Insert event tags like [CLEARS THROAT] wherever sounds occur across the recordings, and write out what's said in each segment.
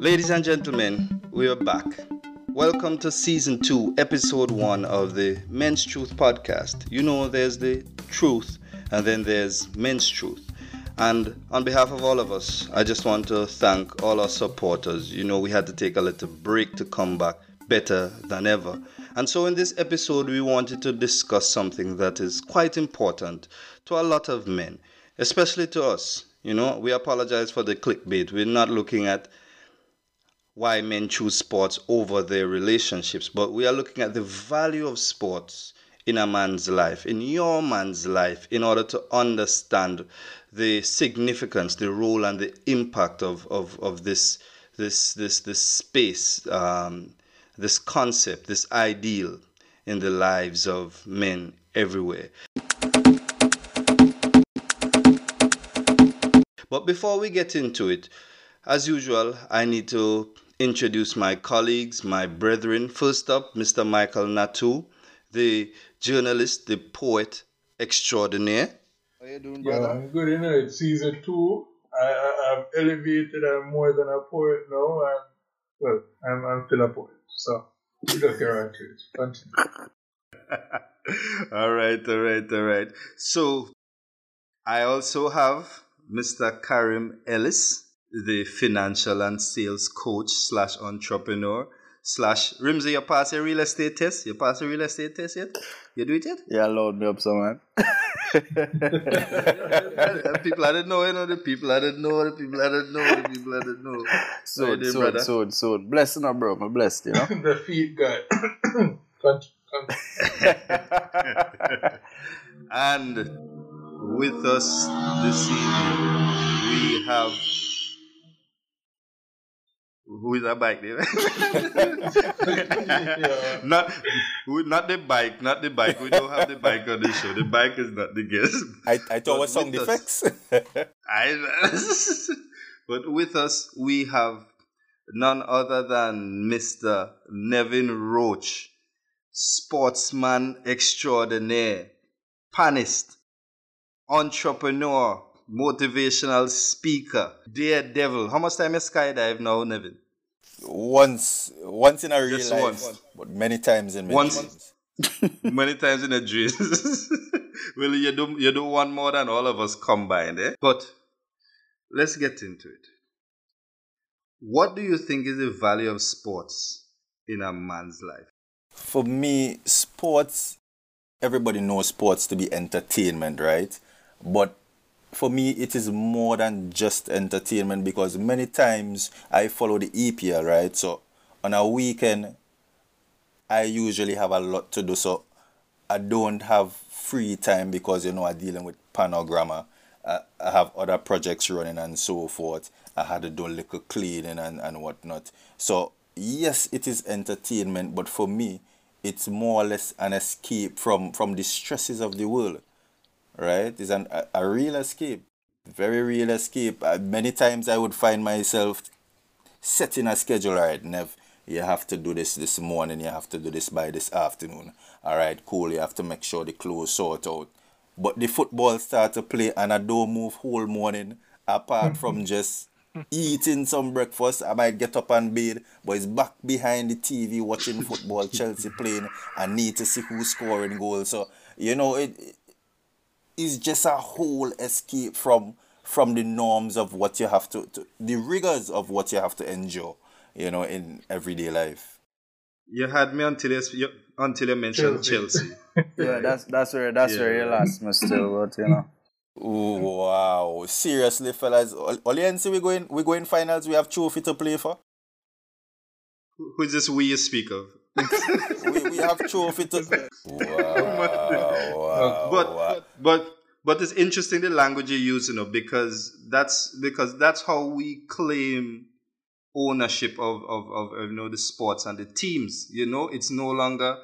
Ladies and gentlemen, we are back. Welcome to season two, episode one of the Men's Truth podcast. You know, there's the truth and then there's men's truth. And on behalf of all of us, I just want to thank all our supporters. You know, we had to take a little break to come back better than ever. And so, in this episode, we wanted to discuss something that is quite important to a lot of men, especially to us. You know, we apologize for the clickbait. We're not looking at why men choose sports over their relationships, but we are looking at the value of sports in a man's life, in your man's life, in order to understand the significance, the role, and the impact of, of, of this, this, this, this space, um, this concept, this ideal in the lives of men everywhere. But before we get into it, as usual, I need to introduce my colleagues, my brethren. First up, Mr. Michael Natu, the journalist, the poet extraordinaire. How you doing, brother? Yeah, I'm good. You know, it's season two. I, I, have elevated. I'm more than a poet now, and well, I'm, I'm still a poet. So we don't care on it. Continue. all right, all right, all right. So I also have Mr. Karim Ellis, the financial and sales coach slash entrepreneur slash Rimsey, you pass a real estate test? You pass a real estate test yet? You do it yet? Yeah, load me up some man. [LAUGHS] people I didn't know, you know, the people I didn't know, the people I didn't know, the people I didn't know. Soon, soon, brother? soon, soon. Blessing up, bro. I'm blessed, you know. [LAUGHS] the feet guy. [COUGHS] come, come. [LAUGHS] and with us this evening, we have who is that bike there? [LAUGHS] not, not the bike, not the bike. We don't have the bike on the show. The bike is not the guest. I, I thought was sound defects. I, [LAUGHS] but with us, we have none other than Mr. Nevin Roach, sportsman extraordinaire, pannist, entrepreneur, motivational speaker, daredevil. How much time you skydive now, Nevin? Once, once in a real Just life, once. but many times in once, dreams. [LAUGHS] many times in a dream. [LAUGHS] well, you do you do one more than all of us combined, eh? But let's get into it. What do you think is the value of sports in a man's life? For me, sports. Everybody knows sports to be entertainment, right? But for me, it is more than just entertainment because many times I follow the EPL, right? So on a weekend, I usually have a lot to do. So I don't have free time because, you know, I'm dealing with Panorama. I, I have other projects running and so forth. I had to do a little cleaning and, and whatnot. So, yes, it is entertainment, but for me, it's more or less an escape from, from the stresses of the world right? It's an, a, a real escape, very real escape. Uh, many times I would find myself setting a schedule, right, Nev, you have to do this this morning, you have to do this by this afternoon. All right, cool, you have to make sure the clothes sort out. But the football start to play and I don't move whole morning apart from [LAUGHS] just eating some breakfast. I might get up and bed, but it's back behind the TV watching football, Chelsea playing. I need to see who's scoring goals. So, you know, it is just a whole escape from from the norms of what you have to, to the rigors of what you have to endure, you know, in everyday life. You had me until you, until you mentioned Chelsea. Chelsea. [LAUGHS] yeah, that's that's where that's yeah. where you lost me still, but you know. Ooh, wow. Seriously, fellas. Oliense, we're going we're going finals, we have trophy to play for. Who's this we you speak of? [LAUGHS] [LAUGHS] we, we have trophy to [LAUGHS] wow, wow, uh, but wow. but but it's interesting the language you use, you know, because that's because that's how we claim ownership of, of, of, you know the sports and the teams. You know, it's no longer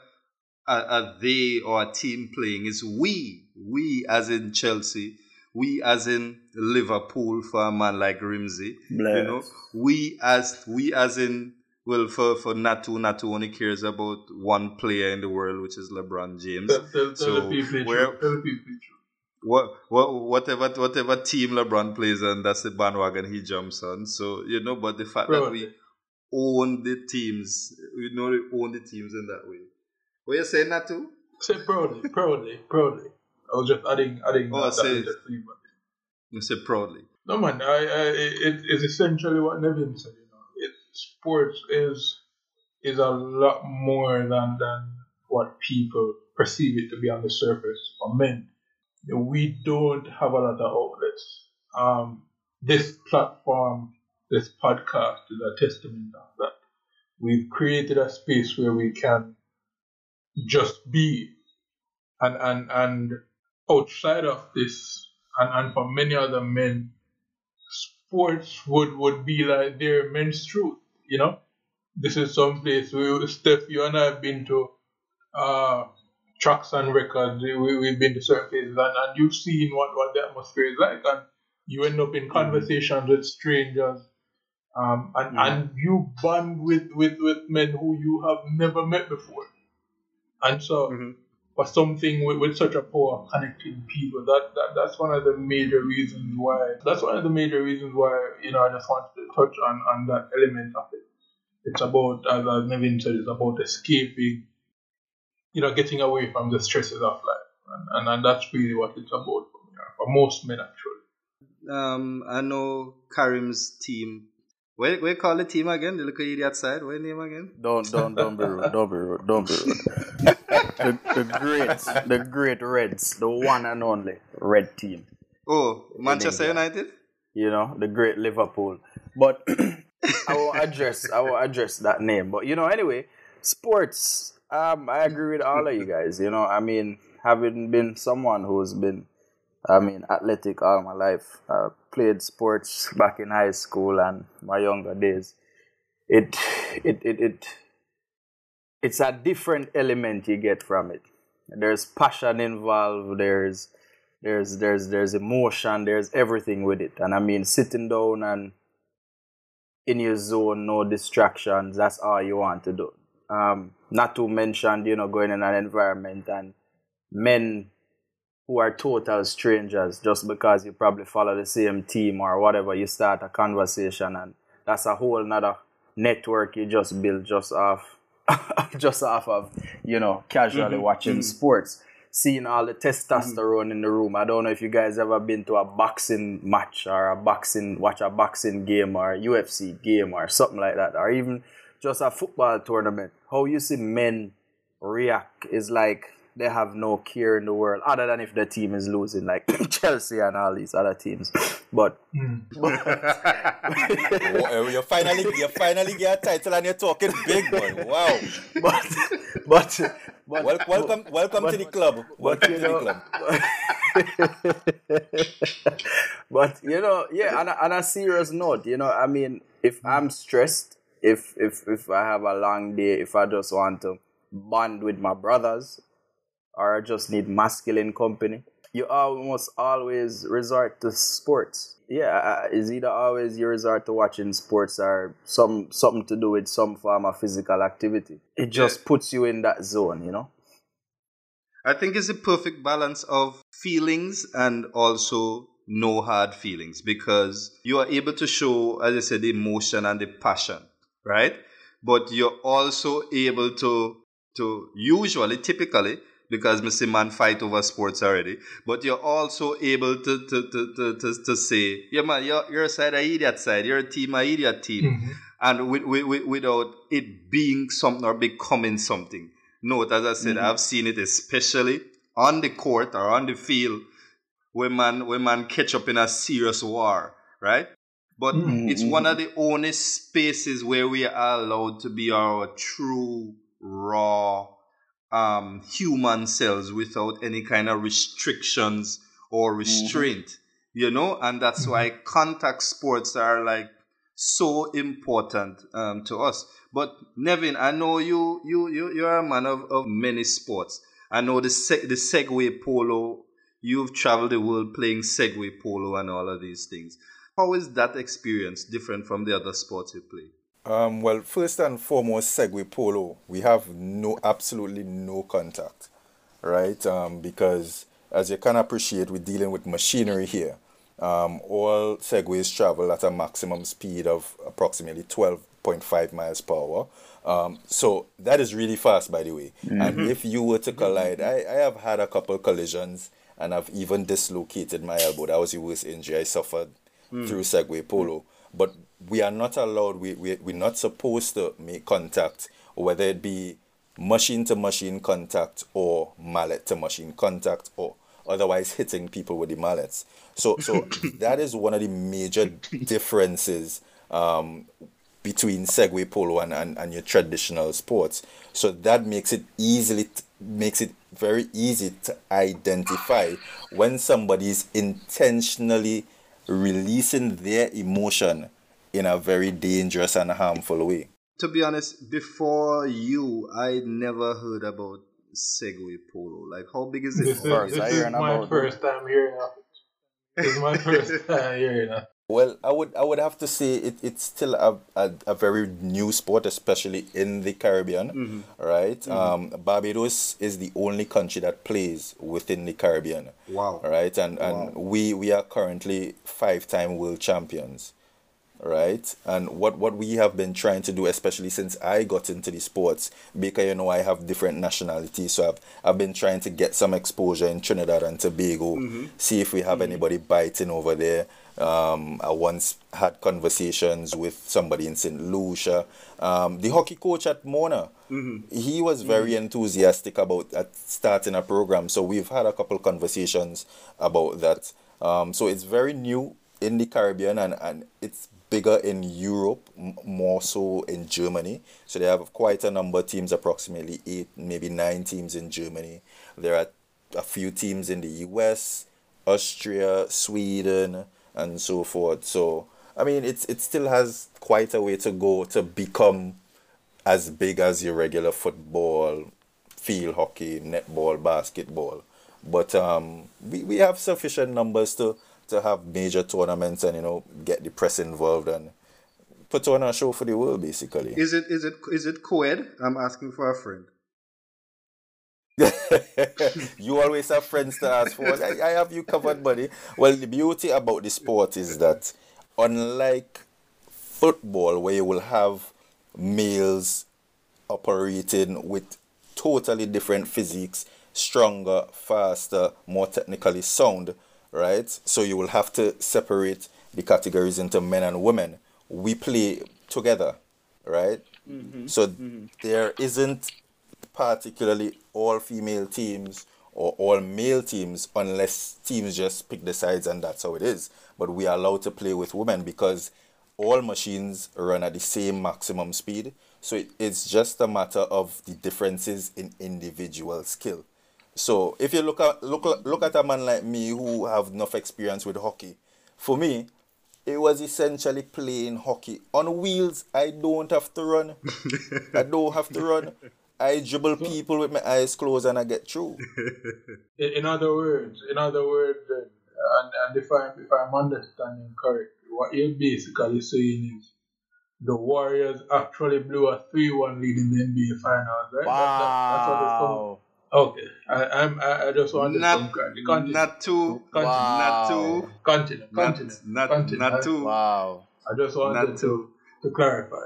a, a they or a team playing. It's we, we as in Chelsea, we as in Liverpool for a man like Rimsey. Bless. You know, we as we as in well, for for Natu, Natu only cares about one player in the world, which is LeBron James. Tell, tell, so where, what, what, whatever whatever team LeBron plays on, that's the bandwagon he jumps on. So you know, but the fact Bro, that we own the teams. We know we own the teams in that way. Were you saying too? Say proudly, proudly, proudly. I was just adding, adding. Oh, that, say that. You say proudly. No man, I, I it, it is essentially what Nevin said. Sports is is a lot more than than what people perceive it to be on the surface. For men, we don't have a lot of outlets. Um, this platform, this podcast is a testament of that. We've created a space where we can just be, and and and outside of this, and, and for many other men, sports would, would be like their men's truth, you know? This is some place we, Steph, you and I have been to uh, tracks and records. We, we've been to certain places and, and you've seen what, what the atmosphere is like. And you end up in conversations with strangers. Um, and, and you bond with, with, with men who you have never met before. And so, Mhm. For something with, with such a power of connecting people. That, that that's one of the major reasons why. That's one of the major reasons why you know I just wanted to touch on on that element of it. It's about, as, as Nevin said, it's about escaping, you know, getting away from the stresses of life, and and, and that's really what it's about for me, for most men actually. Um, I know Karim's team. Where where call the team again? The little idiot side. What name again? Don't don't don't be rude. Don't be rude. Don't be rude. [LAUGHS] the, the great [LAUGHS] the great Reds, the one and only Red team. Oh, Manchester United. You know the great Liverpool. But [CLEARS THROAT] I will address I will address that name. But you know anyway, sports. Um, I agree with all of you guys. You know, I mean, having been someone who's been, I mean, athletic all my life. I played sports back in high school and my younger days. It, it, it, it, it's a different element you get from it. There's passion involved. There's, there's, there's, there's emotion. There's everything with it. And I mean, sitting down and in your zone, no distractions. That's all you want to do. Um, not to mention, you know, going in an environment and men who are total strangers just because you probably follow the same team or whatever, you start a conversation and that's a whole nother network you just build just off [LAUGHS] just off of, you know, casually mm-hmm. watching mm-hmm. sports. Seeing all the mm-hmm. testosterone in the room. I don't know if you guys ever been to a boxing match or a boxing watch a boxing game or UFC game or something like that, or even just a football tournament. How you see men react is like they have no care in the world other than if the team is losing, like [COUGHS] Chelsea and all these other teams. But, [LAUGHS] Oh, you finally you finally get a title and you're talking big boy. Wow. [LAUGHS] but, but, but Wel- welcome welcome to the club. but Welcome you to the know, club. [LAUGHS] but you know, yeah, on a, on a serious note, you know, I mean, if mm. I'm stressed, if if if I have a long day, if I just want to bond with my brothers, or just need masculine company, you almost always resort to sports. Yeah, uh, it's either always you resort to watching sports or some something to do with some form of physical activity. It just puts you in that zone, you know. I think it's a perfect balance of feelings and also no hard feelings because you are able to show, as I said, the emotion and the passion, right? But you're also able to to usually, typically, because Mr. Man fight over sports already, but you're also able to to, to, to, to, to say, yeah man, you're, you're a side, idiot side, you're a team, I idiot team. Mm-hmm. And with, with, with, without it being something or becoming something. Note, as I said, mm-hmm. I've seen it especially on the court or on the field when man when man catch up in a serious war, right? But mm-hmm. it's one of the only spaces where we are allowed to be our true, raw, um, human cells without any kind of restrictions or restraint, you know? And that's why contact sports are like so important um, to us. But Nevin, I know you you you you're a man of, of many sports. I know the seg- the Segway polo. You've traveled the world playing Segway polo and all of these things. How is that experience different from the other sports you play? Um, well, first and foremost, Segway Polo, we have no, absolutely no contact, right? Um, because as you can appreciate, we're dealing with machinery here. Um, all segways travel at a maximum speed of approximately 12.5 miles per hour. Um, so that is really fast, by the way. Mm-hmm. And if you were to collide, I, I have had a couple collisions and I've even dislocated my elbow. That was the worst injury I suffered mm. through Segway Polo. But we are not allowed, we, we, we're not supposed to make contact, whether it be machine to machine contact or mallet to machine contact or otherwise hitting people with the mallets. So, so [COUGHS] that is one of the major differences um, between Segway Polo and, and, and your traditional sports. So that makes it easily makes it very easy to identify when somebody is intentionally releasing their emotion in a very dangerous and harmful way. To be honest, before you, I never heard about Segway Polo. Like, how big is it? This, is, this is my first time hearing of it. This is my [LAUGHS] first time hearing of well, I would I would have to say it, it's still a, a, a very new sport, especially in the Caribbean, mm-hmm. right? Mm-hmm. Um, Barbados is the only country that plays within the Caribbean. Wow! Right, and and wow. we we are currently five time world champions, right? And what what we have been trying to do, especially since I got into the sports, because you know I have different nationalities, so I've I've been trying to get some exposure in Trinidad and Tobago, mm-hmm. see if we have mm-hmm. anybody biting over there um, I once had conversations with somebody in St. Lucia. Um, the hockey coach at Mona, mm-hmm. he was very mm-hmm. enthusiastic about starting a program. So we've had a couple conversations about that. Um, so it's very new in the Caribbean and, and it's bigger in Europe, m- more so in Germany. So they have quite a number of teams, approximately eight, maybe nine teams in Germany. There are a few teams in the US, Austria, Sweden, and so forth. So I mean, it's it still has quite a way to go to become as big as your regular football, field hockey, netball, basketball. But um, we, we have sufficient numbers to, to have major tournaments and you know get the press involved and put on a show for the world basically. Is it is it is it co-ed? I'm asking for a friend. [LAUGHS] you always have friends to ask for. I, I have you covered, buddy. Well, the beauty about the sport is that, unlike football, where you will have males operating with totally different physiques, stronger, faster, more technically sound, right? So you will have to separate the categories into men and women. We play together, right? Mm-hmm. So mm-hmm. there isn't particularly all female teams or all male teams unless teams just pick the sides and that's how it is. But we are allowed to play with women because all machines run at the same maximum speed. So it, it's just a matter of the differences in individual skill. So if you look at look look at a man like me who have enough experience with hockey, for me, it was essentially playing hockey on wheels. I don't have to run. I [LAUGHS] don't have to run. I dribble people with my eyes closed and I get through. [LAUGHS] in, in other words, in other words, uh, and, and if I if I'm understanding correct, what you're basically saying is the Warriors actually blew a three one lead in the NBA finals, right? Wow. That, okay, I, I'm I, I just wanted not, some Continue. Natu. Continue. Wow. Natu. Continue. Continue. Not, continue. Natu. Wow. I just wanted not to, to clarify.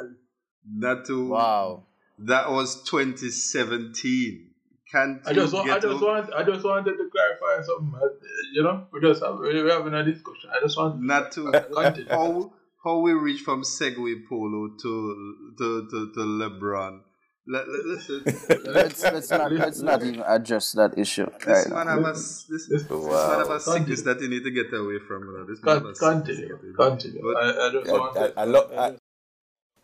Natu. Wow. That was 2017. Can't I just, want, I just want, I just wanted to clarify something. Uh, you know, we just have, we're having a discussion. I just want not to how how we reach from Segway Polo to to to, to LeBron. Let, let, listen, [LAUGHS] let's, let's, not, let's not even address that issue. This right man have a, this, this, wow. this man have a sickness that you need to get away from. You. This man continue, continue. But, I, I, just want I, I, I, I,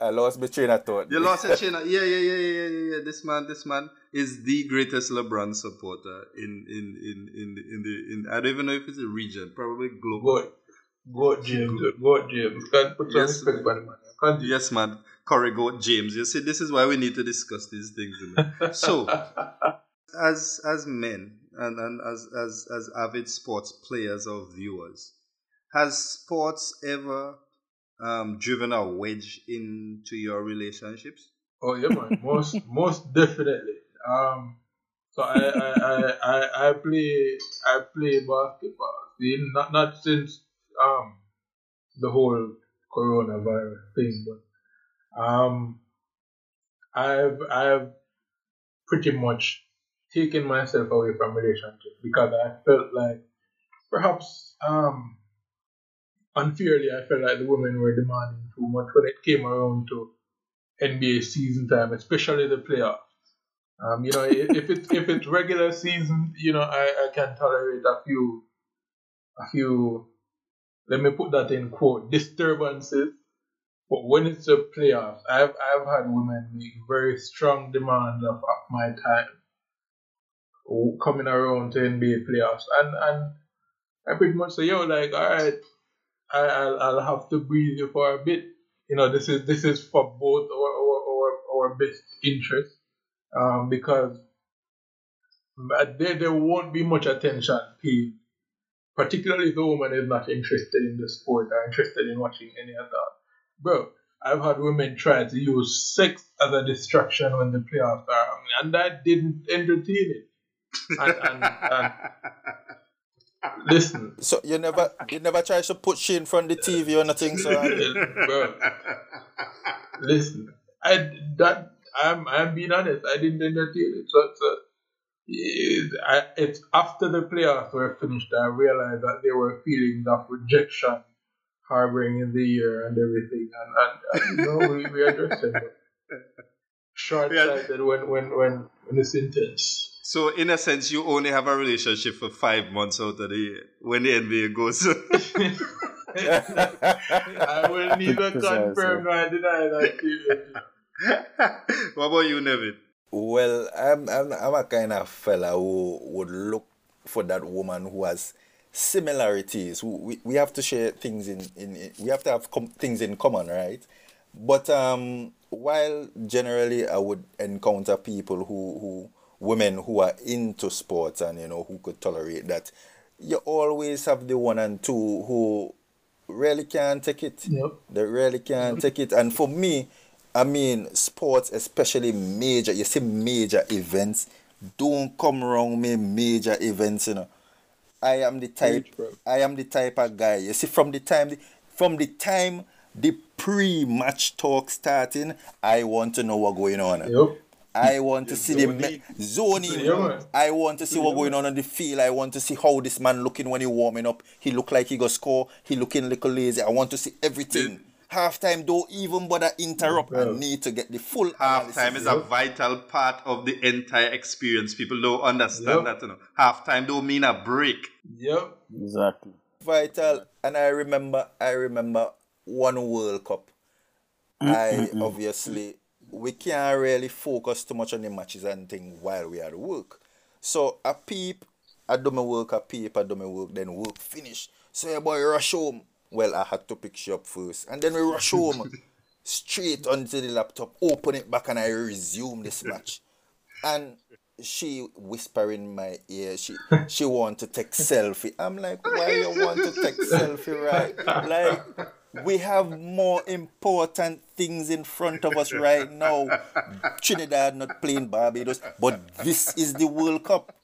I lost my train of thought. You lost your train of yeah, yeah, yeah, yeah, yeah, yeah. This man, this man is the greatest LeBron supporter in in in in in the in. I don't even know if it's a region, probably global. Go, go James, go James. Can't put yes, respect man. Can't yes, man. Corey, go James. You see, this is why we need to discuss these things. You know? [LAUGHS] so, as as men and, and as as as avid sports players or viewers, has sports ever um, driven a wedge into your relationships? Oh yeah, man. [LAUGHS] Most most definitely. Um, so I I, I, I, I play I play basketball. See, not not since um the whole coronavirus thing, but um I've I've pretty much taken myself away from relationships because I felt like perhaps um unfairly I felt like the women were demanding too much when it came around to NBA season time, especially the playoffs. Um, you know, if it's if it's regular season, you know, I, I can tolerate a few a few let me put that in quote disturbances. But when it's the playoffs, I've I've had women make very strong demands of, of my time coming around to NBA playoffs and and I pretty much say, yo, like, all right, I, I'll, I'll have to breathe you for a bit. You know, this is this is for both our our, our, our best interest um, because there, there won't be much attention paid, particularly the woman is not interested in the sport or interested in watching any of that. Bro, I've had women try to use sex as a distraction when the playoffs are happening, and that didn't entertain it. And, and, and [LAUGHS] listen, So you never you never try to put she in front of the TV or nothing, so bro, listen, I that I'm I'm being honest. I didn't entertain it. So, so it, I, it's after the playoffs were finished I realized that there were feelings of rejection harboring in the air and everything, and, and, and you know we, we addressed it. [LAUGHS] Short sighted when when when when it's intense. So in a sense, you only have a relationship for five months out of the year when the NBA goes. [LAUGHS] [LAUGHS] I will neither confirm nor deny that you. what about you, Nevin? Well, I'm, I'm I'm a kind of fella who would look for that woman who has similarities. We, we have to share things in, in, in we have to have com- things in common, right? But um, while generally I would encounter people who, who women who are into sports and you know who could tolerate that, you always have the one and two who really can't take it. Yep. They really can't take it. And for me, I mean, sports, especially major, you see major events, don't come around me major events, you know. I am the type Preach. I am the type of guy. You see, from the time the, from the time the pre-match talk starting, I want to know what's going on. Yep. I want to see the me- zoning. Yeah. I want to see what's going on on the field. I want to see how this man looking when he warming up. He look like he go score. He looking little lazy. I want to see everything. Halftime don't even bother interrupt. I Yeah. need to get the full Halftime analysis. is a vital part of the entire experience. People don't understand Yep. that. You know, halftime don't mean a break. Yep. Exactly. vital. And I remember, I remember one World Cup. Mm-hmm. I obviously we can't really focus too much on the matches and things while we are at work. So a peep, I do my work, a peep, I do my work, then work finish. So yeah, boy, rush home. Well, I had to pick she up first, and then we rush home, [LAUGHS] straight onto the laptop, open it back, and I resume this match. And she whisper in my ear, she she want to take selfie. I'm like, why you want to take selfie, right? Like, we have more important things in front of us right now. Trinidad not playing Barbados, but this is the World Cup.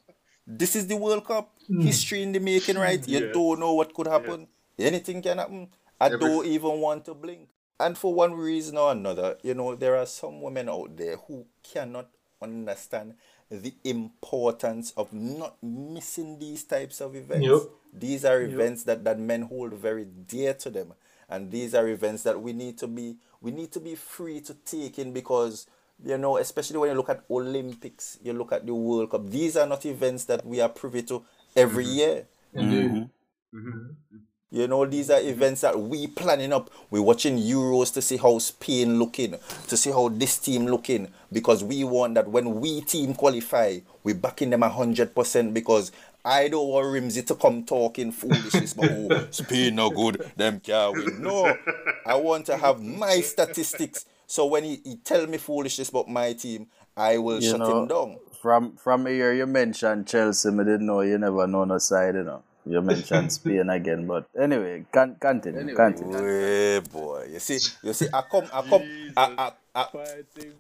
This is the World Cup. Hmm. History in the making, right? You don't know what could happen. Anything can happen. I don't even want to blink. And for one reason or another, you know, there are some women out there who cannot understand the importance of not missing these types of events. Yep. These are events that, that men hold very dear to them. And these are events that we need to be we need to be free to take in because you know, especially when you look at Olympics, you look at the World Cup, these are not events that we are privy to every mm-hmm. year. Indeed. Mm-hmm. Mm-hmm. You know, these are events that we planning up. We're watching Euros to see how Spain looking, to see how this team looking, because we want that when we team qualify, we backing them a hundred percent. Because I don't want Rimsey to come talking foolishness, but oh, [LAUGHS] Spain no good, them can't win. No, I want to have my statistics. So when he, he tell me foolishness about my team, I will You shut know, him down. From from here you mentioned Chelsea, I didn't know you never know no side, you know. You mentioned Spain again, but anyway, can continue, continue. Way boy, you see, you see, I come, I come, I, I, I, Fighting.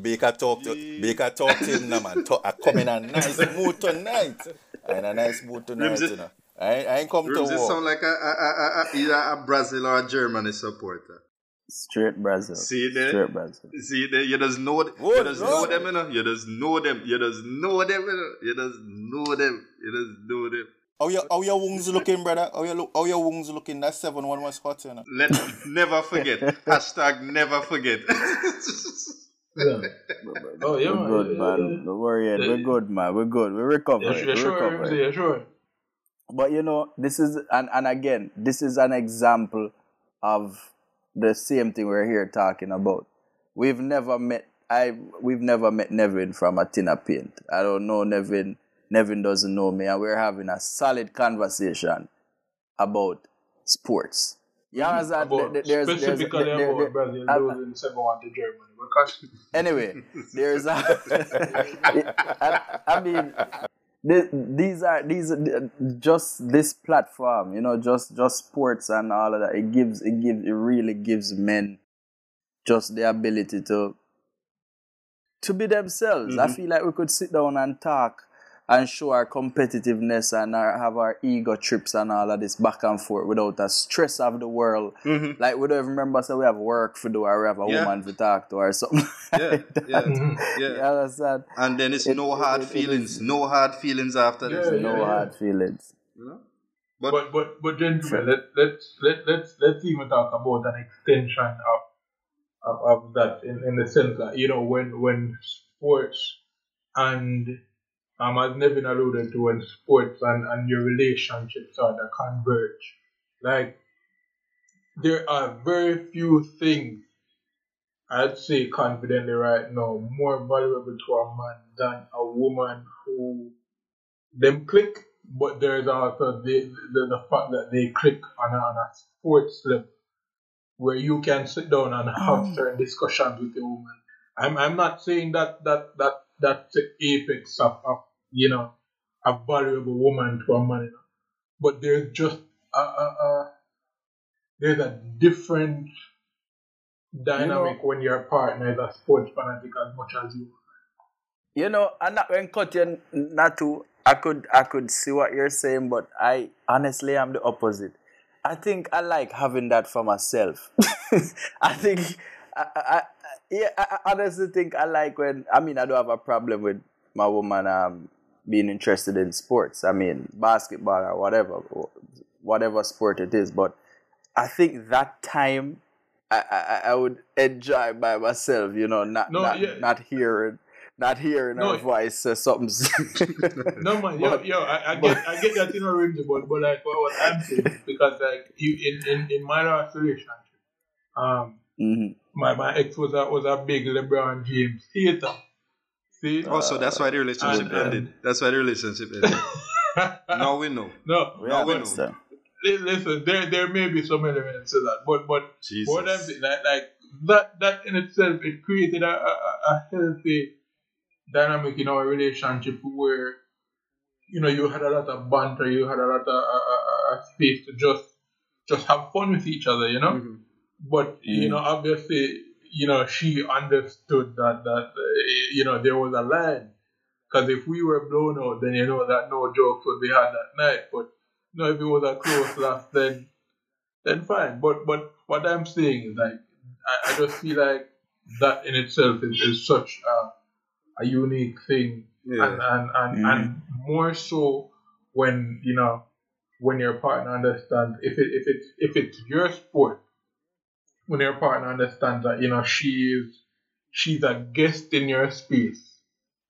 Baker talk to Baker talk to him now, man. Talk, I come in a nice mood tonight. In a nice mood tonight, you know. I, I ain't come to Rims, you war. sound like a, a, a, a, a, either a Brazil or a Germany supporter. Straight Brazil. See there? Straight Brazil. See, there, you just know, you Good, just know them, you know. You just know them. You just know them, you know. You just know them. You just know them. Oh, how your how your wounds looking, brother? Oh, how your look? Oh, how your wounds looking? That seven one was hot, you know. Let never forget. [LAUGHS] Hashtag never forget. Yeah. [LAUGHS] Oh, yeah, we're man. good, Yeah, man. yeah. Don't worry, Yeah. We're good, man. We're good. We're recovering. Yeah, We're sure, sure, recovering. yeah, sure. But you know, this is and, and again, this is an example of the same thing we're here talking about. We've never met I we've never met Nevin from a tin of paint. I don't know Nevin. Nevin doesn't know me, and we're having a solid conversation about sports. You understand? About, There- there's- there's- specifically there- there- about Brazil uh, losing 7 1 to Germany. Because [LAUGHS] anyway, there's a. [LAUGHS] I, I mean, th- these are these are just this platform, you know, just just sports and all of that. It gives it gives it really gives men just the ability to to be themselves. I feel like we could sit down and talk and show our competitiveness and our, have our ego trips and all of this back and forth without the stress of the world. Mm-hmm. Like we don't even remember so we have work to do or we have a Yeah. woman to talk to or something. [LAUGHS] yeah, yeah, You yeah. understand? And then it's It- no hard it- it feelings. is- No hard feelings after this. Yeah, no yeah. hard feelings. You? But, but but but gentlemen, let let's let let's let's even talk about an extension of of, of that in, in the sense that you know when when sports and um as Nevin alluded to when sports and, and your relationships sort of converge. Like there are very few things I'd say confidently right now more valuable to a man than a woman who them click, but there's also the, the, the fact that they click on a, on a sports level where you can sit down and have certain discussions with a woman. I'm, I'm not saying that, that, that that's the apex of, of, you know, a valuable woman to a man, you know. but there's just a, a, a there's a different dynamic when your partner is a sports fanatic as much as you. You know, I'm not going to cut you not to. I could I could see what you're saying, but I honestly am the opposite. I think I like having that for myself. [LAUGHS] I think I, I, yeah, I I honestly think I like when I mean I don't have a problem with my woman um being interested in sports. I mean basketball or whatever whatever sport it is, but I think that time I, I, I would enjoy by myself, you know, not No, not, yeah. not hearing not hearing No, her voice say something. [LAUGHS] No man, yo, But- yo, I, I get, I get that in a range, but, but like what, what I'm saying because like you in, in, in my last relationship, um, Mhm. my, my ex was a was a big LeBron James hater. See, also, that's why the relationship and, um, ended. That's why the relationship ended. [LAUGHS] now we know. no, We No, we but understand. listen, there there may be some elements to that, but but Jesus. what I'm saying, like, like that that in itself, it created a, a, a- a healthy dynamic in our relationship where you know you had a lot of banter, you had a lot of uh, uh, uh, space to just just have fun with each other, you know. Mhm. But you Mm. know, obviously, you know, she understood that that uh, you know there was a line. Because if we were blown out, then you know that no jokes would be had that night. But you know, if it was a close loss, then then fine. But but what I'm saying is like I, I just feel like that in itself is, is such a a unique thing Yeah. and and and, Mhm. and more so when you know when your partner understands if it if it's if it's your sport when your partner understands that you know she is she's a guest in your space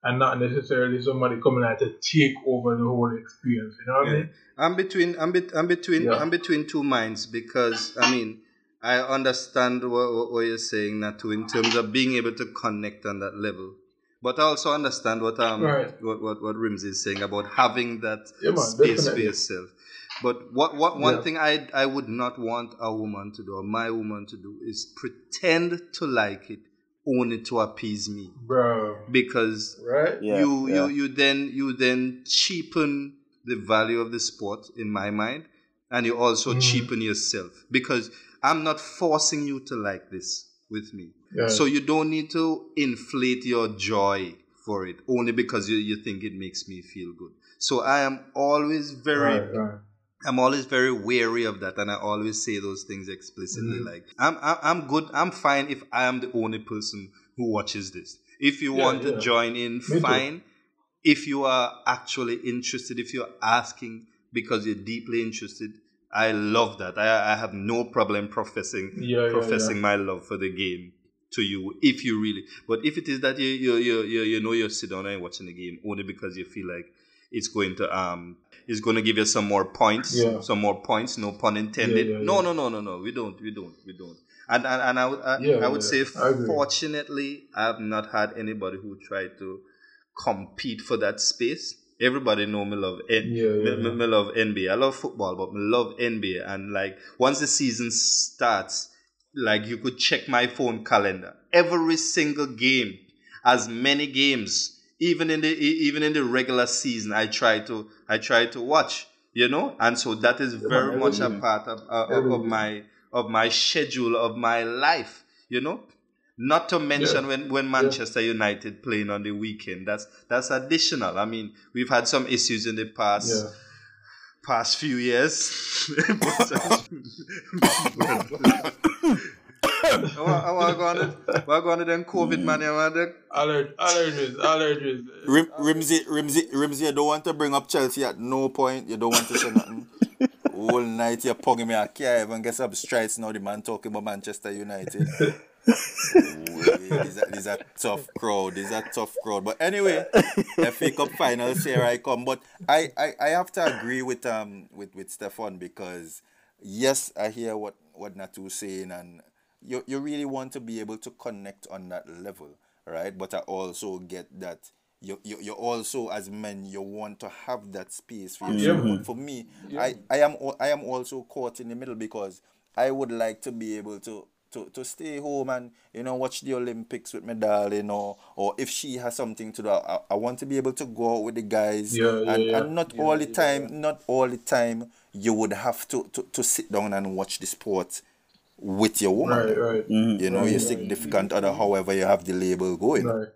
and not necessarily somebody coming out to take over the whole experience you know what I mean? I'm between I'm, bet I'm between Yeah. I'm between two minds because I mean I understand what, what, what you're saying Natu in terms of being able to connect on that level but I also understand what um Right. what, what what Rims is saying about having that Yeah, man, space for yourself but what what one Yeah. thing I I would not want a woman to do or my woman to do is pretend to like it only to appease me bro because right Yeah, you yeah. you you then you then cheapen the value of the sport in my mind and you also Mm. cheapen yourself because i'm not forcing you to like this with me Yeah. so you don't need to inflate your joy for it only because you, you think it makes me feel good so i am always very right, right. I'm always very wary of that, and I always say those things explicitly. Mhm. Like, I'm, I'm, I'm good. I'm fine if I am the only person who watches this. If you Yeah, want to join in, Me too. fine. If you are actually interested, if you're asking because you're deeply interested, I love that. I, I have no problem professing Yeah, yeah, professing yeah. my love for the game to you if you really. But if it is that you you you you, you know you're sitting down and watching the game only because you feel like it's going to um it's going to give you some more points, Yeah. some more points. No pun intended. Yeah, yeah, no, no, no, no, no. We don't. We don't. We don't. And and, and I would I, I would say I fortunately I've not had anybody who tried to compete for that space. Everybody know me love N- Yeah, yeah, me, me- yeah. me love NBA. I love football, but me love NBA. And like once the season starts, like you could check my phone calendar. Every single game, as many games, even in the even in the regular season, I try to I try to watch. You know, and so that is very much a part of, uh, of, of my of my schedule of my life. You know, not to mention Yeah. when, when Manchester United playing on the weekend. That's that's additional. I mean, we've had some issues in the past Yeah. past few years. What [LAUGHS] [LAUGHS] going [LAUGHS] to what going to them COVID man? You want to- Aller- allergies, allergies. Rim, Rimsey, Rimsey, Rimsey, you don't want to bring up Chelsea at no point. You don't want to say nothing. All night you're pugging me. I can't even get up strides now. The man talking about Manchester United. Are, these are tough crowd. These are tough crowd. But anyway, FA Cup finals here I come. But I, I, I have to agree with um with, with Stefan because yes, I hear what what Natu saying and you you really want to be able to connect on that level, right? But I also get that you, you, you also as men you want to have that space for yourself. Yeah. But for me, I, I am I am also caught in the middle because I would like to be able to to, to stay home and you know watch the Olympics with my darling or or if she has something to do I, I want to be able to go out with the guys Yeah, yeah, and, yeah. and not all the time not all the time you would have to, to, to sit down and watch the sport with your woman Right, right. Mm-hmm. you know your Right, significant other however you have the label going Right.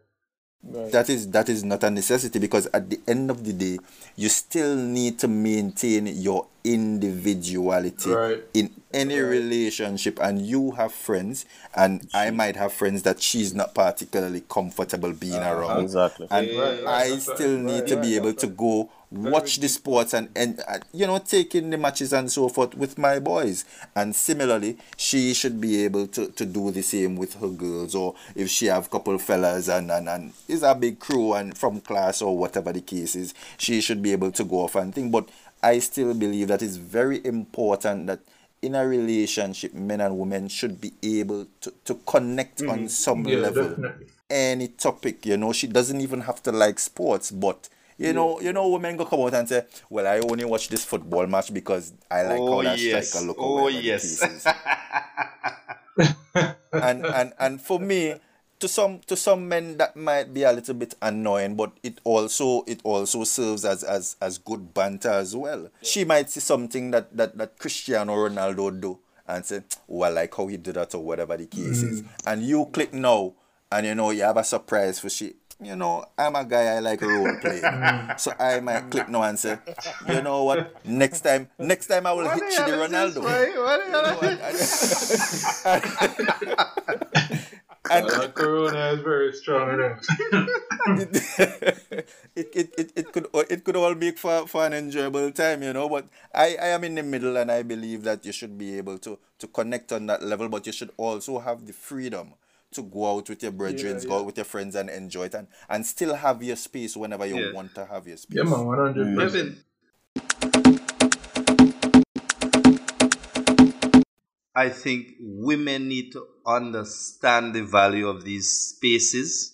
Right. that is that is not a necessity because at the end of the day you still need to maintain your individuality Right. in any relationship and you have friends and i might have friends that she's not particularly comfortable being around. Exactly. and. Right, right, i that's right, still need right, to right, be able to go watch the sports and, and uh, you know taking the matches and so forth with my boys. And similarly she should be able to, to do the same with her girls or if she have couple fellas and, and, and is a big crew and from class or whatever the case is she should be able to go off and think. But i still believe that it's very important that in a relationship men and women should be able to, to connect on some Mm-hmm. Yeah, level definitely. any topic, you know. She doesn't even have to like sports, but you know, you know, women go come out and say, "Well, I only watch this football match because I like Oh, how that yes. striker look." Oh, yes. [LAUGHS] and and and for me, to some to some men that might be a little bit annoying, but it also it also serves as as as good banter as well. She might see something that that that Cristiano Ronaldo do and say, "Well, I like how he did that," or whatever the case is, and you click no, and you know you have a surprise for she. You know, I'm a guy I like role playing, [LAUGHS] so I might click no and say, you know what? Next time, next time I will hit you the Ronaldo. [LAUGHS] [LAUGHS] and Uh, corona is very strong enough. [LAUGHS] it, it, it, it could it could all make for, for an enjoyable time, you know. But I, I am in the middle and I believe that you should be able to, to connect on that level, but you should also have the freedom to go out with your brethren, Yeah, go out with your friends and enjoy it and, and still have your space whenever you Yeah. want to have your space. yeah, man, 100%. Kevin. I think women need to understand the value of these spaces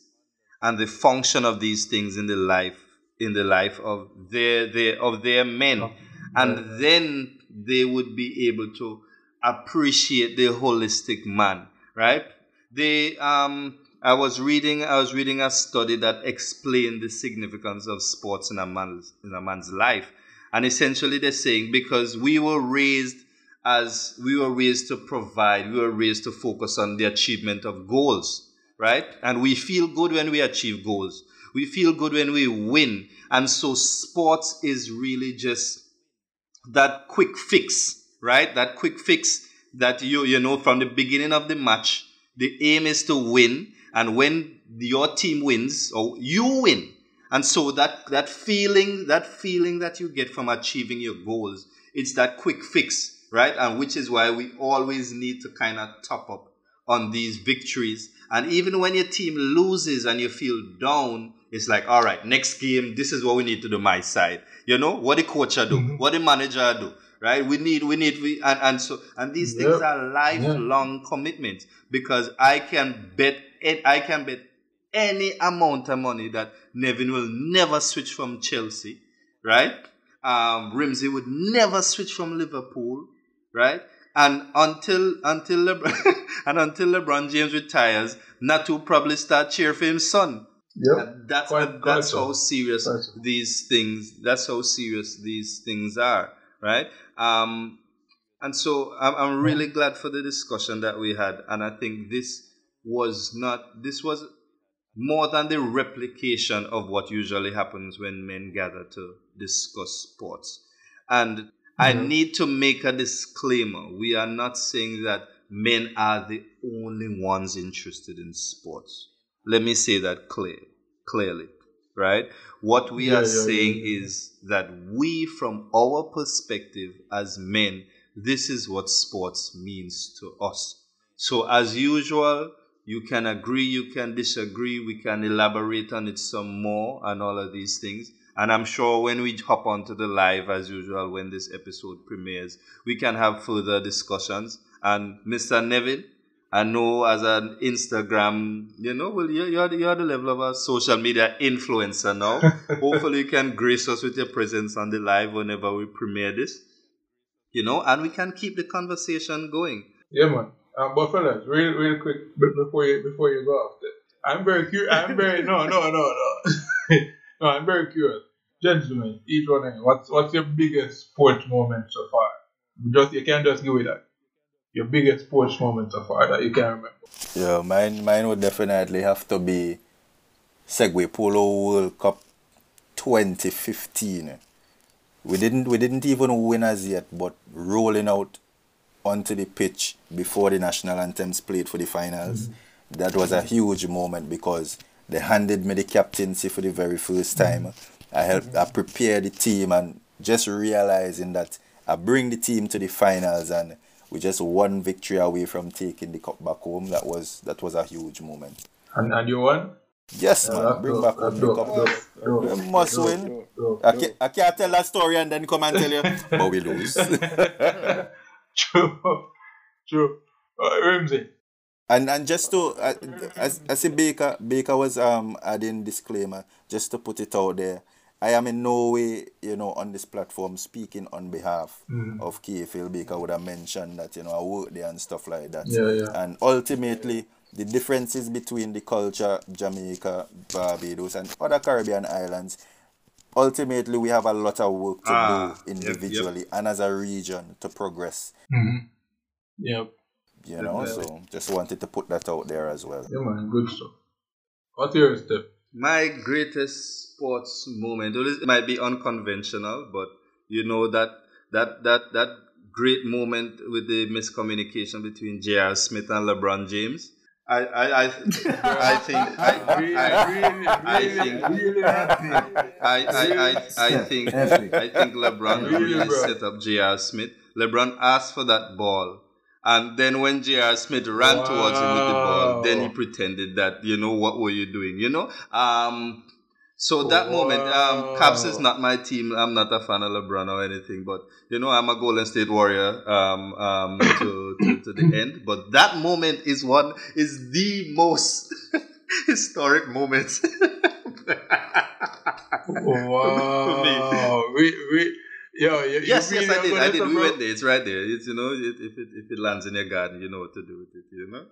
and the function of these things in the life in the life of their, their of their men, and then they would be able to appreciate the holistic man. Right? They um. I was reading. I was reading a study that explained the significance of sports in a man's in a man's life, and essentially they're saying because we were raised as we were raised to provide, we were raised to focus on the achievement of goals, right? And we feel good when we achieve goals. We feel good when we win. And so sports is really just that quick fix, right? That quick fix that you you know from the beginning of the match, the aim is to win, and when your team wins or you win, and so that that feeling that feeling that you get from achieving your goals, it's that quick fix, right? And which is why we always need to kind of top up on these victories. And even when your team loses and you feel down, it's like, all right, next game, this is what we need to do my side. You know, what the coach do, mm-hmm. what the manager do, right? We need, we need, we, and, and so, and these yep. things are lifelong yep. commitments because I can bet, I can bet any amount of money that Nevin will never switch from Chelsea, right? Um, Ramsey would never switch from Liverpool, right? And until until LeBron [LAUGHS] and until LeBron James retires, Natu probably start cheering for his son. Yep. that's quite, that's how serious these things. That's how serious these things are, right? Um, and so I'm, I'm really glad for the discussion that we had, and I think this was not this was more than the replication of what usually happens when men gather to discuss sports. And I need to make a disclaimer. We are not saying that men are the only ones interested in sports. Let me say that clear, clearly, right? What we yeah, are yeah, saying yeah, is that we, from our perspective as men, this is what sports means to us. So, as usual, you can agree, you can disagree, we can elaborate on it some more and all of these things. And I'm sure when we hop onto the live, as usual, when this episode premieres, we can have further discussions. And Mr. Neville, I know as an Instagram, you know, well, you're, you're, the, you're the level of a social media influencer now. [LAUGHS] Hopefully, you can grace us with your presence on the live whenever we premiere this, you know, and we can keep the conversation going. Yeah, man. Um, but fellas, real, real quick before you before you go off, I'm very curious. I'm very no, no, no, no. [LAUGHS] no, I'm very curious, gentlemen. Each one of you, what's what's your biggest sports moment so far? Just you can't just give me that. Your biggest sports moment so far that you can remember. Yeah, mine mine would definitely have to be Segway Polo World Cup 2015. We didn't we didn't even win as yet, but rolling out onto the pitch before the national anthems played for the finals. Mm-hmm. That was a huge moment because they handed me the captaincy for the very first time. Mm-hmm. I helped I prepared the team and just realizing that I bring the team to the finals and we just one victory away from taking the cup back home. That was that was a huge moment. And, and you won? Yes, yeah, man. Bring back home the cup. We must win. I can't, I can't tell that story and then come and tell you, but we lose. [LAUGHS] True. True. Uh, Ramsey. And and just to uh, as as Baker Baker was um adding disclaimer just to put it out there. I am in no way, you know, on this platform speaking on behalf mm. of KFL Baker would have mentioned that, you know, I work there and stuff like that. Yeah, yeah. And ultimately the differences between the culture, Jamaica, Barbados and other Caribbean islands ultimately we have a lot of work to ah, do individually yep, yep. and as a region to progress. Mm-hmm. Yep. You know, so just wanted to put that out there as well. Yeah, man, good stuff. What's your step? My greatest sports moment. It might be unconventional, but you know that that that that great moment with the miscommunication between J.R. Smith and LeBron James I, I, I, [LAUGHS] I think I, really, really, I think really I, I, I, I think I think LeBron really set up J.R. Smith. LeBron asked for that ball. And then when J.R. Smith ran wow. towards him with the ball, then he pretended that, you know, what were you doing? You know? Um so that wow. moment, um, Cavs is not my team. I'm not a fan of LeBron or anything, but you know, I'm a Golden State Warrior um, um, [COUGHS] to, to, to the end. But that moment is one is the most [LAUGHS] historic moment. [LAUGHS] wow! we we. Yo, you, yes, yes, I did. I did. We went there. It's right there. It's you know, it, if it if it lands in your garden, you know what to do with it. You know.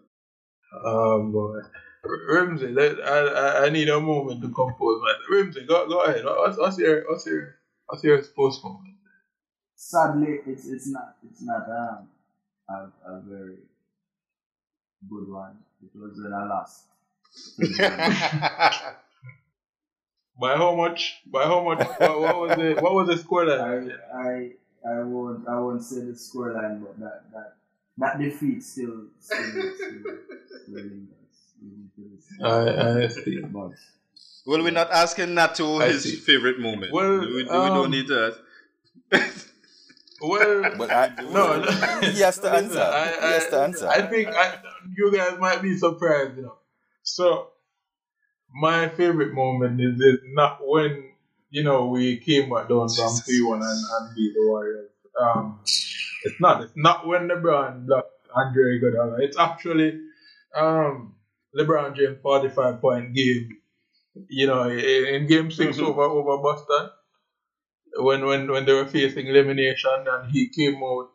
Oh boy. Ramsey, let, I, I need a moment to compose man. Ramsey, go go ahead. What's, what's your what's your what's your post moment? Sadly, it's it's not it's not um a, a very good one. It was when I lost. [LAUGHS] [LAUGHS] By how much? By how much? [LAUGHS] what, what was the what was the score that? I I I won't I won't say the scoreline, but that that that defeat still still, still, still lingers. I, I see. [LAUGHS] But Well, we're not asking Natu I his see. favorite moment. Well, we, we um, don't need to ask. [LAUGHS] Well, But I, no, no. he has to answer. I, he has to answer. I think I, you guys might be surprised, you know. So, my favorite moment is, is not when you know we came back down from three one and, and beat the Warriors. Um, it's not. It's not when LeBron blocked Andre Iguodala. It's actually um LeBron James forty five point game. You know, in, in game 6 Mhm. over over Boston, when when when they were facing elimination, and he came out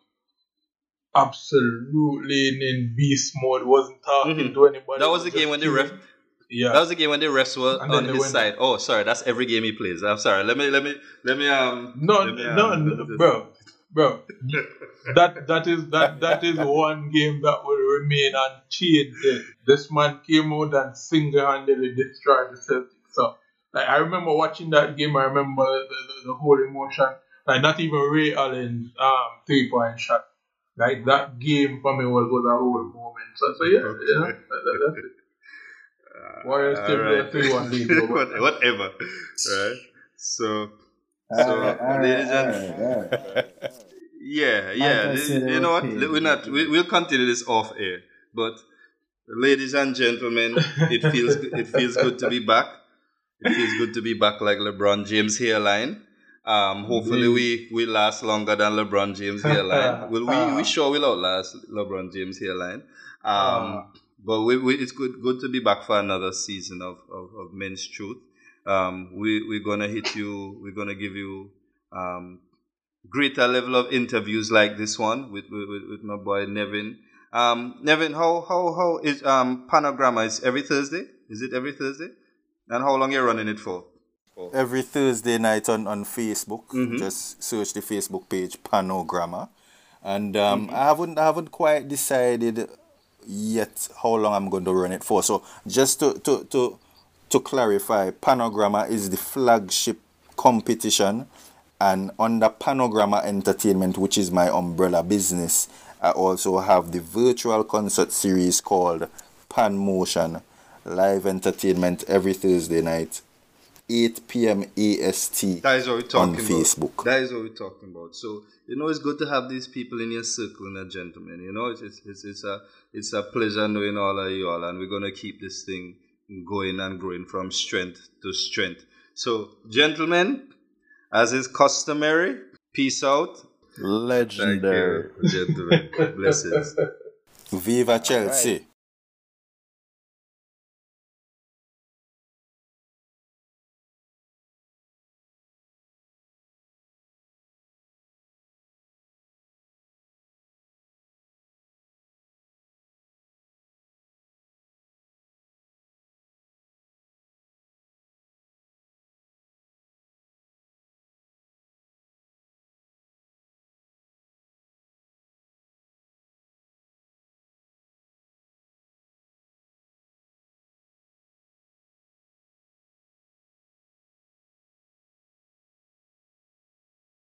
absolutely in, in beast mode, wasn't talking Mhm. to anybody. That was the game when the ref. Yeah. That was the game when the refs were on his went- side. Oh, sorry, that's every game he plays. I'm sorry. Let me, let me, let me. Um. No, let me, um, no, bro, bro. that that is that that is [LAUGHS] one game that will remain unchanged. This man came out and single-handedly destroyed the Celtics. So, like, I remember watching that game. I remember the, the, the whole emotion. Like, not even Ray Allen's um three-point shot. Like that game for me was, was a whole moment. So, so yeah, know, that, that, that's it. Warriors still Alright. uh, three one lead. [LAUGHS] Whatever. Right. So. So, Alright, alright, ladies and alright, alright. Yeah, [LAUGHS] yeah. I this- said they you know what? paid. We're not. We, we'll continue this off air. But, ladies and gentlemen, it feels it feels good to be back. It feels good to be back like LeBron James hairline. Um, hopefully we we last longer than LeBron James hairline. [LAUGHS] Will we? We sure will outlast LeBron James hairline. Um, but we, we, it's good good to be back for another season of, of, of Men's Truth. Um, we we're gonna hit you. We're gonna give you um, greater level of interviews like this one with with, with, my boy Nevin. Um, Nevin, how how how is um Panogramma? Is every Thursday? Is it every Thursday? And how long are you running it for? Every Thursday night on, on Facebook, Mhm. just search the Facebook page Panogramma. And um, I haven't I haven't quite decided yet how long I'm going to run it for. So just to to to, to clarify, Panogramma is the flagship competition and under Panogramma Entertainment, which is my umbrella business, I also have the virtual concert series called Pan Motion, live entertainment every Thursday night, 8 p.m. AST That is what we're on talking about. Facebook. That is what we're talking about. So you know, it's good to have these people in your circle, and gentlemen. You know, it's it's, it's it's a it's a pleasure knowing all of you all, and we're gonna keep this thing going and growing from strength to strength. So, gentlemen, as is customary, peace out. Thank Legendary. you, gentlemen. Blessings. Viva Chelsea.